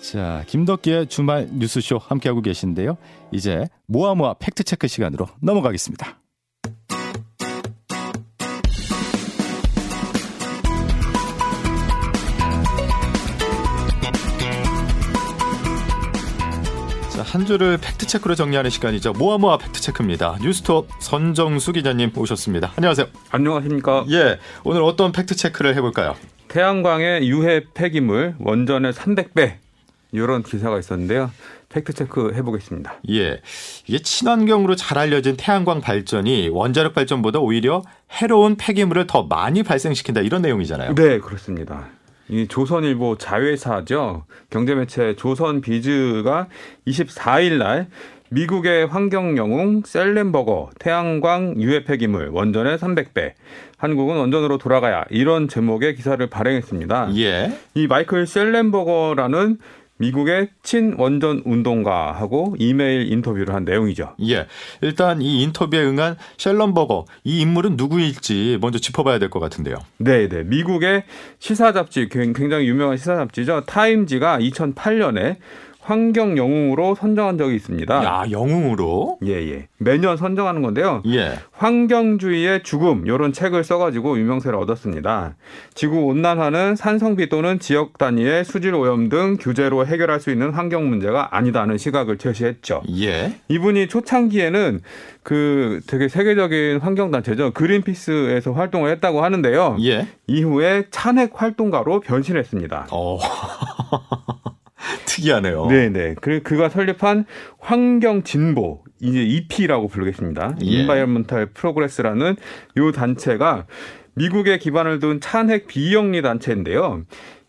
자, 김덕기의 주말 뉴스쇼 함께하고 계신데요. 이제 모아모아 팩트체크 시간으로 넘어가겠습니다. 자, 한 주를 팩트체크로 정리하는 시간이죠. 모아모아 팩트체크입니다. 뉴스톱 선정수 기자님 오셨습니다. 안녕하세요. 안녕하십니까. 예, 오늘 어떤 팩트체크를 해볼까요? 태양광의 유해 폐기물 원전의 300배 이런 기사가 있었는데요. 팩트 체크 해보겠습니다. 예, 이게 친환경으로 잘 알려진 태양광 발전이 원자력 발전보다 오히려 해로운 폐기물을 더 많이 발생시킨다 이런 내용이잖아요. 네, 그렇습니다. 이 조선일보 자회사죠. 경제매체 조선비즈가 24일 날 미국의 환경 영웅 셀렌버거 태양광 유해 폐기물 원전의 300배 한국은 원전으로 돌아가야 이런 제목의 기사를 발행했습니다. 예. 이 마이클 셀렌버거라는 미국의 친원전 운동가하고 이메일 인터뷰를 한 내용이죠. 예. 일단 이 인터뷰에 응한 셀런버거 이 인물은 누구일지 먼저 짚어봐야 될 것 같은데요. 네, 네. 미국의 시사 잡지 굉장히 유명한 시사 잡지죠. 타임지가 2008년에 환경 영웅으로 선정한 적이 있습니다. 야, 영웅으로? 예, 예. 매년 선정하는 건데요. 예. 환경주의의 죽음 이런 책을 써 가지고 유명세를 얻었습니다. 지구 온난화는 산성비 또는 지역 단위의 수질 오염 등 규제로 해결할 수 있는 환경 문제가 아니다는 시각을 제시했죠. 예. 이분이 초창기에는 그 되게 세계적인 환경 단체죠 그린피스에서 활동을 했다고 하는데요. 예. 이후에 찬핵 활동가로 변신했습니다. 어. 특이하네요. 네네. 그 그가 설립한 환경 진보 이제 EP라고 부르겠습니다. 예. Environmental Progress라는 요 단체가 미국에 기반을 둔 찬핵 비영리 단체인데요.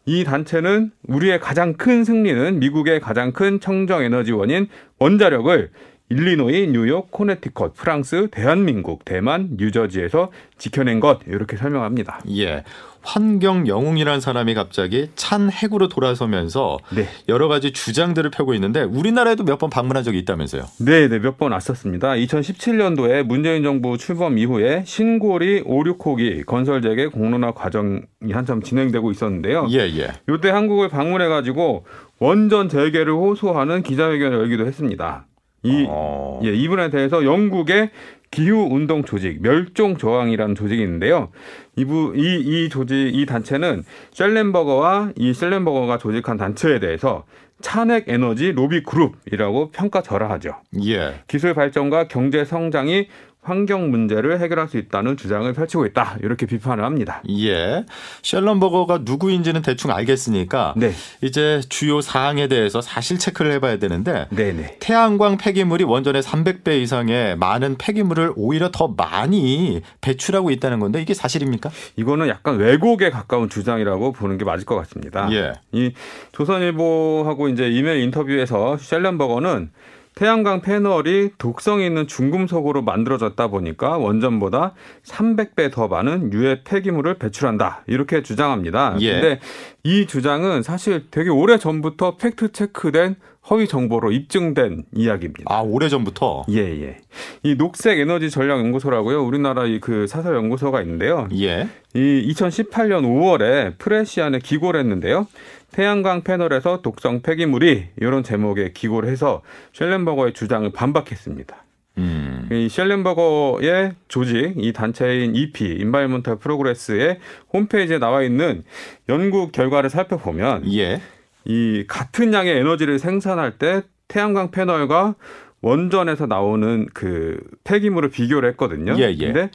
이 단체는 우리의 가장 큰 승리는 미국의 가장 큰 청정 에너지원인 원자력을 일리노이, 뉴욕, 코네티컷, 프랑스, 대한민국, 대만, 뉴저지에서 지켜낸 것 이렇게 설명합니다. 예. 환경 영웅이라는 사람이 갑자기 찬 핵으로 돌아서면서 네. 여러 가지 주장들을 펴고 있는데 우리나라에도 몇 번 방문한 적이 있다면서요. 네, 네, 몇 번 왔었습니다. 2017년도에 문재인 정부 출범 이후에 신고리 5, 6호기 건설 재개 공론화 과정이 한참 진행되고 있었는데요. 예, 예. 요때 한국을 방문해 가지고 원전 재개를 호소하는 기자회견을 열기도 했습니다. 이 어. 예, 이분에 대해서 영국의 기후 운동 조직 멸종 저항이라는 조직이 있는데요. 이부 이 이 조직 이 단체는 셀렌버거와 이 셀렌버거가 조직한 단체에 대해서 찬핵 에너지 로비 그룹이라고 평가절하하죠. 예. 기술 발전과 경제 성장이 환경 문제를 해결할 수 있다는 주장을 펼치고 있다. 이렇게 비판을 합니다. 예. 셜런버거가 누구인지는 대충 알겠으니까 네. 이제 주요 사항에 대해서 사실 체크를 해봐야 되는데 네네. 태양광 폐기물이 원전의 300배 이상의 많은 폐기물을 오히려 더 많이 배출하고 있다는 건데 이게 사실입니까? 이거는 약간 왜곡에 가까운 주장이라고 보는 게 맞을 것 같습니다. 예. 이 조선일보하고 이제 이메일 인터뷰에서 셀렌버거는 태양광 패널이 독성이 있는 중금속으로 만들어졌다 보니까 원전보다 300배 더 많은 유해 폐기물을 배출한다. 이렇게 주장합니다. 예. 근데 이 주장은 사실 되게 오래 전부터 팩트 체크된 허위 정보로 입증된 이야기입니다. 아, 오래 전부터? 예, 예. 이 녹색 에너지 전략 연구소라고요. 우리나라 이 그 사설 연구소가 있는데요. 예. 이 2018년 5월에 프레시안에 기고를 했는데요. 태양광 패널에서 독성 폐기물이 이런 제목의 기고를 해서 셸렌버거의 주장을 반박했습니다. 음. 이 셸렌버거의 조직, 이 단체인 EP, 인바이먼탈 프로그레스의 홈페이지에 나와 있는 연구 결과를 살펴보면 예. 이 같은 양의 에너지를 생산할 때 태양광 패널과 원전에서 나오는 그 폐기물을 비교를 했거든요. 예, 예. 근데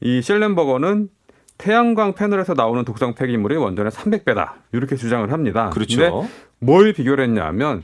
이 셸렌버거는 태양광 패널에서 나오는 독성 폐기물이 원전의 300배다. 이렇게 주장을 합니다. 근데 그렇죠. 뭘 비교를 했냐면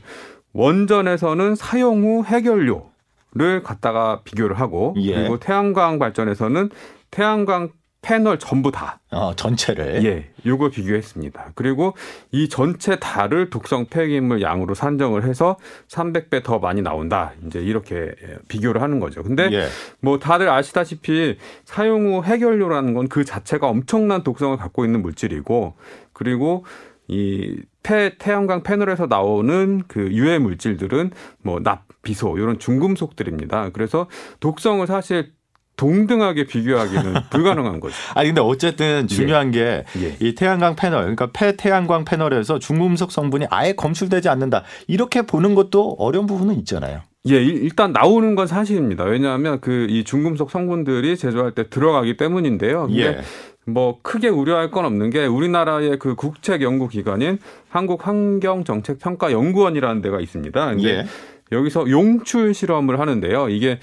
원전에서는 사용 후 해결료 를 갖다가 비교를 하고 예. 그리고 태양광 발전에서는 태양광 패널 전부 다 어, 전체를. 예, 요거 비교했습니다. 그리고 이 전체 달을 독성 폐기물 양으로 산정을 해서 300배 더 많이 나온다. 이제 이렇게 비교를 하는 거죠. 근데 예. 뭐 다들 아시다시피 사용 후 해결료라는 건 그 자체가 엄청난 독성을 갖고 있는 물질이고 그리고 이 폐, 태양광 패널에서 나오는 그 유해 물질들은 뭐 납, 비소 이런 중금속들입니다. 그래서 독성을 사실 동등하게 비교하기는 불가능한 거죠. 아니 근데 어쨌든 중요한 게 예. 이 태양광 패널, 그러니까 폐태양광 패널에서 중금속 성분이 아예 검출되지 않는다. 이렇게 보는 것도 어려운 부분은 있잖아요. 예, 일- 일단 나오는 건 사실입니다. 왜냐하면 그 이 중금속 성분들이 제조할 때 들어가기 때문인데요. 예. 뭐 크게 우려할 건 없는 게 우리나라의 그 국책 연구 기관인 한국 환경 정책 평가 연구원이라는 데가 있습니다. 근데 예. 여기서 용출 실험을 하는데요. 이게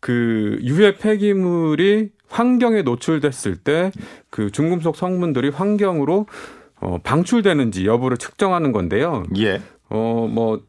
그 유해 폐기물이 환경에 노출됐을 때 그 중금속 성분들이 환경으로 어 방출되는지 여부를 측정하는 건데요. 예. 어 뭐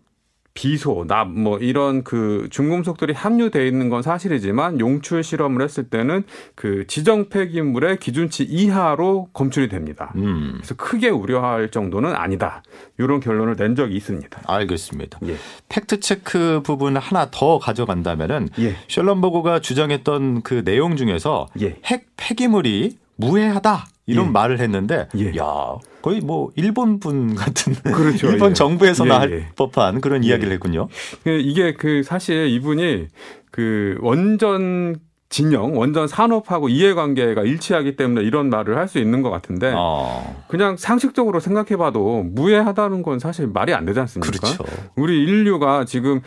비소, 납, 뭐 이런 그 중금속들이 함유돼 있는 건 사실이지만 용출 실험을 했을 때는 그 지정 폐기물의 기준치 이하로 검출이 됩니다. 음. 그래서 크게 우려할 정도는 아니다. 이런 결론을 낸 적이 있습니다. 알겠습니다. 예. 팩트 체크 부분 하나 더 가져간다면은 예. 셜런버그가 주장했던 그 내용 중에서 예. 핵 폐기물이 무해하다 이런 예. 말을 했는데 예. 야 거의 뭐 일본 분 같은 그렇죠. 일본 예. 정부에서나 예, 할 예. 법한 그런 예. 이야기를 했군요. 그 이게 그 사실 이분이 그 원전 진영, 원전 산업하고 이해관계가 일치하기 때문에 이런 말을 할 수 있는 것 같은데 어, 그냥 상식적으로 생각해봐도 무해하다는 건 사실 말이 안 되지 않습니까? 그렇죠. 우리 인류가 지금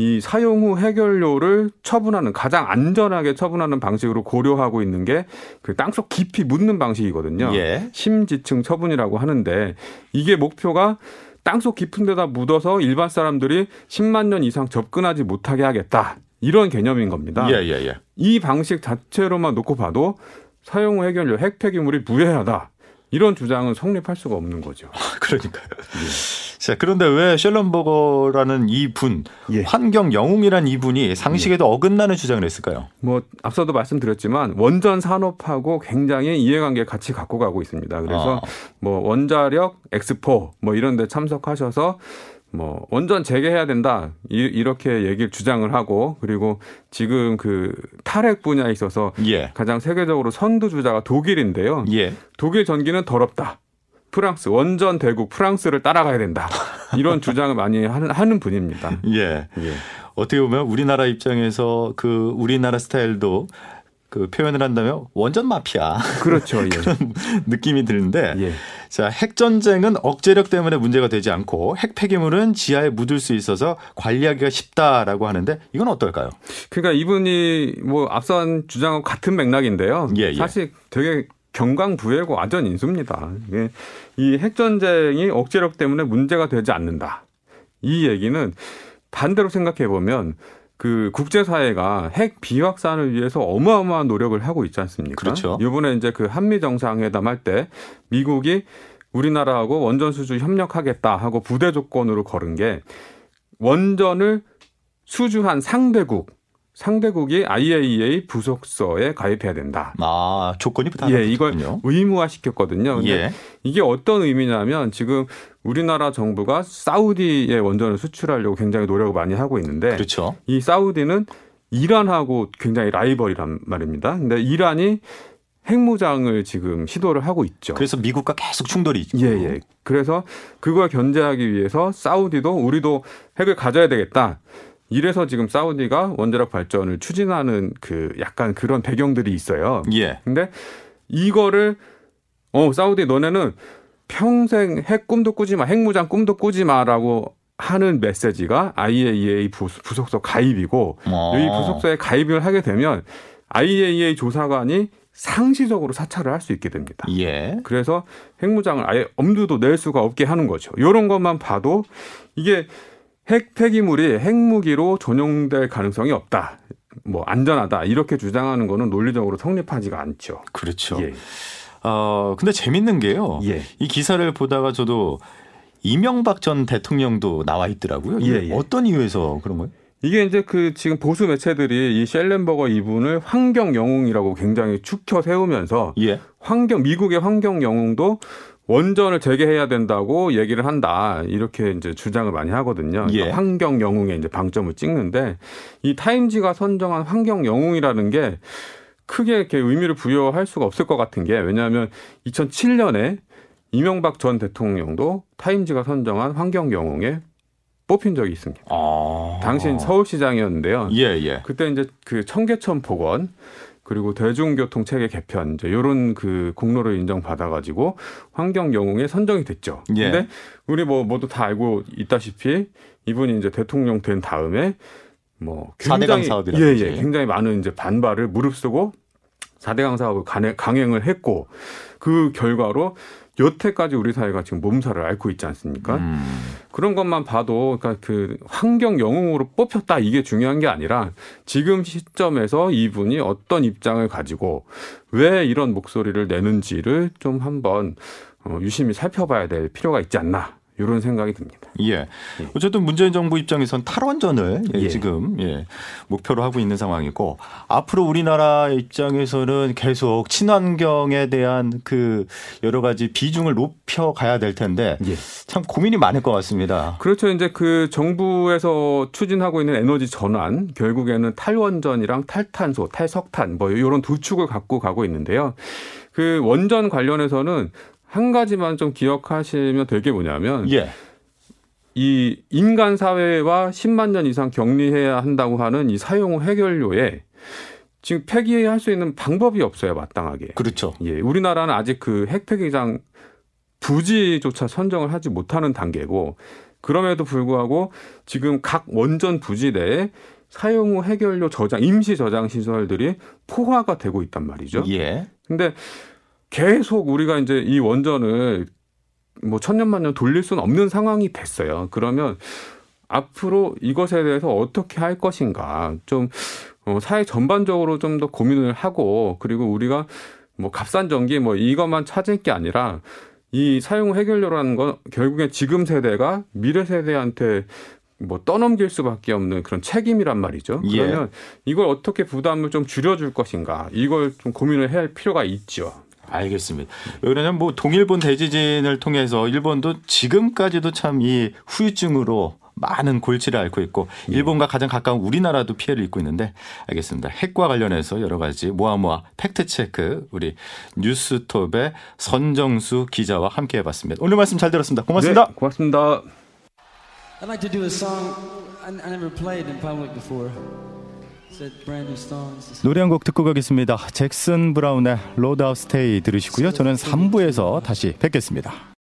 이 사용 후 해결료를 처분하는 가장 안전하게 처분하는 방식으로 고려하고 있는 게 그 땅속 깊이 묻는 방식이거든요. 예. 심지층 처분이라고 하는데 이게 목표가 땅속 깊은 데다 묻어서 일반 사람들이 10만 년 이상 접근하지 못하게 하겠다. 이런 개념인 겁니다. 예, 예, 예. 이 방식 자체로만 놓고 봐도 사용 후 해결료 핵 폐기물이 무해하다. 이런 주장은 성립할 수가 없는 거죠. 그러니까요. 자, 그런데 왜 셜런버거라는 이분, 예. 환경 영웅이란 이분이 상식에도 어긋나는 주장을 했을까요? 뭐 앞서도 말씀드렸지만 원전 산업하고 굉장히 이해관계 같이 갖고 가고 있습니다. 그래서 어. 뭐 원자력 엑스포 뭐 이런 데 참석하셔서 뭐 원전 재개해야 된다 이- 이렇게 얘기를 주장을 하고 그리고 지금 그 탈핵 분야에 있어서 예. 가장 세계적으로 선두주자가 독일인데요. 예. 독일 전기는 더럽다. 프랑스 원전 대국 프랑스를 따라가야 된다. 이런 주장을 많이 하는, 하는 분입니다. 예. 예. 어떻게 보면 우리나라 입장에서 그 우리나라 스타일도 그 표현을 한다면 원전 마피아 그렇죠. 예. 그런 느낌이 드는데 예. 자, 핵 전쟁은 억제력 때문에 문제가 되지 않고 핵 폐기물은 지하에 묻을 수 있어서 관리하기가 쉽다라고 하는데 이건 어떨까요? 그러니까 이분이 뭐 앞선 주장하고 같은 맥락인데요. 예, 예. 사실 되게 경강부회고 아전 인수입니다. 이게 이 핵전쟁이 억제력 때문에 문제가 되지 않는다. 이 얘기는 반대로 생각해 보면 그 국제사회가 핵 비확산을 위해서 어마어마한 노력을 하고 있지 않습니까? 그렇죠. 이번에 이제 그 한미 정상회담 할 때 미국이 우리나라하고 원전 수주 협력하겠다 하고 부대 조건으로 걸은 게 원전을 수주한 상대국 상대국이 IAEA 부속서에 가입해야 된다. 아, 조건이 다 예, 이걸 붙었군요. 의무화 시켰거든요. 근데 예. 이게 어떤 의미냐면 지금 우리나라 정부가 사우디에 원전을 수출하려고 굉장히 노력을 많이 하고 있는데 그렇죠. 이 사우디는 이란하고 굉장히 라이벌이란 말입니다. 근데 이란이 핵무장을 지금 시도를 하고 있죠. 그래서 미국과 계속 충돌이 있고. 예, 예. 그래서 그걸 견제하기 위해서 사우디도 우리도 핵을 가져야 되겠다. 이래서 지금 사우디가 원자력 발전을 추진하는 그 약간 그런 배경들이 있어요. 예. 근데 이거를 어 사우디 너네는 평생 핵 꿈도 꾸지 마, 핵무장 꿈도 꾸지 마라고 하는 메시지가 IAEA 부- 부속서 가입이고 어. 이 부속서에 가입을 하게 되면 IAEA 조사관이 상시적으로 사찰을 할 수 있게 됩니다. 예. 그래서 핵무장을 아예 엄두도 낼 수가 없게 하는 거죠. 이런 것만 봐도 이게 핵 폐기물이 핵무기로 전용될 가능성이 없다. 뭐 안전하다 이렇게 주장하는 거는 논리적으로 성립하지가 않죠. 그렇죠. 예. 어, 근데 재밌는 게요. 예. 이 기사를 보다가 저도 이명박 전 대통령도 나와 있더라고요. 예, 예. 어떤 이유에서 그런 거예요? 이게 이제 그 지금 보수 매체들이 이 셸렌버거 이분을 환경 영웅이라고 굉장히 축혀 세우면서 예. 환경 미국의 환경 영웅도 원전을 재개해야 된다고 얘기를 한다 이렇게 이제 주장을 많이 하거든요. 그러니까 예. 환경 영웅에 이제 방점을 찍는데 이 타임지가 선정한 환경 영웅이라는 게 크게 이렇게 의미를 부여할 수가 없을 것 같은 게 왜냐하면 2007년에 이명박 전 대통령도 타임지가 선정한 환경 영웅에 뽑힌 적이 있습니다. 아. 당신 서울시장이었는데요. 예, 예. 그때 이제 그 청계천 복원 그리고 대중교통 체계 개편 이제 요런 그 공로를 인정받아 가지고 환경 영웅에 선정이 됐죠. 예. 근데 우리 뭐 모두 다 알고 있다시피 이분이 이제 대통령 된 다음에 뭐 굉장히 사업이라든지. 예, 예, 굉장히 많은 이제 반발을 무릅쓰고 4대강 사업을 강행을 했고 그 결과로 여태까지 우리 사회가 지금 몸살을 앓고 있지 않습니까? 음. 그런 것만 봐도 그러니까 그 환경 영웅으로 뽑혔다 이게 중요한 게 아니라 지금 시점에서 이분이 어떤 입장을 가지고 왜 이런 목소리를 내는지를 좀 한번 어, 유심히 살펴봐야 될 필요가 있지 않나 이런 생각이 듭니다. 예. 어쨌든 문재인 정부 입장에선 탈원전을 예, 예. 지금 예, 목표로 하고 있는 상황이고 앞으로 우리나라 입장에서는 계속 친환경에 대한 그 여러 가지 비중을 높여 가야 될 텐데 예. 참 고민이 많을 것 같습니다. 그렇죠. 이제 그 정부에서 추진하고 있는 에너지 전환 결국에는 탈원전이랑 탈탄소, 탈석탄 뭐 이런 두 축을 갖고 가고 있는데요. 그 원전 관련해서는 한 가지만 좀 기억하시면 될 게 뭐냐면 예. 이 인간 사회와 10만 년 이상 격리해야 한다고 하는 이 사용 해결료에 지금 폐기할 수 있는 방법이 없어요, 마땅하게. 그렇죠. 예, 우리나라는 아직 그 핵폐기장 부지조차 선정을 하지 못하는 단계고 그럼에도 불구하고 지금 각 원전 부지 내에 사용 후 해결료 저장 임시 저장 시설들이 포화가 되고 있단 말이죠. 예. 근데 계속 우리가 이제 이 원전을 뭐 천년만년 돌릴 수는 없는 상황이 됐어요. 그러면 앞으로 이것에 대해서 어떻게 할 것인가 좀 어, 사회 전반적으로 좀 더 고민을 하고 그리고 우리가 뭐 값싼 전기 뭐 이것만 찾을 게 아니라 이 사용 해결료라는 건 결국에 지금 세대가 미래 세대한테 뭐 떠넘길 수밖에 없는 그런 책임이란 말이죠. 예. 그러면 이걸 어떻게 부담을 좀 줄여줄 것인가 이걸 좀 고민을 해야 할 필요가 있죠. 알겠습니다. 왜 그러냐면 뭐 동일본 대지진을 통해서 일본도 지금까지도 참 이 후유증으로 많은 골치를 앓고 있고 일본과 가장 가까운 우리나라도 피해를 입고 있는데 알겠습니다. 핵과 관련해서 여러 가지 모아모아 팩트 체크 우리 뉴스톱의 선정수 기자와 함께 해봤습니다. 오늘 말씀 잘 들었습니다. 고맙습니다. 네, 고맙습니다. I'd like to do a song I, I never played in public before. 노래 한 곡 듣고 가겠습니다. 잭슨 브라운의 Load Out Stay 들으시고요. 저는 3부에서 다시 뵙겠습니다.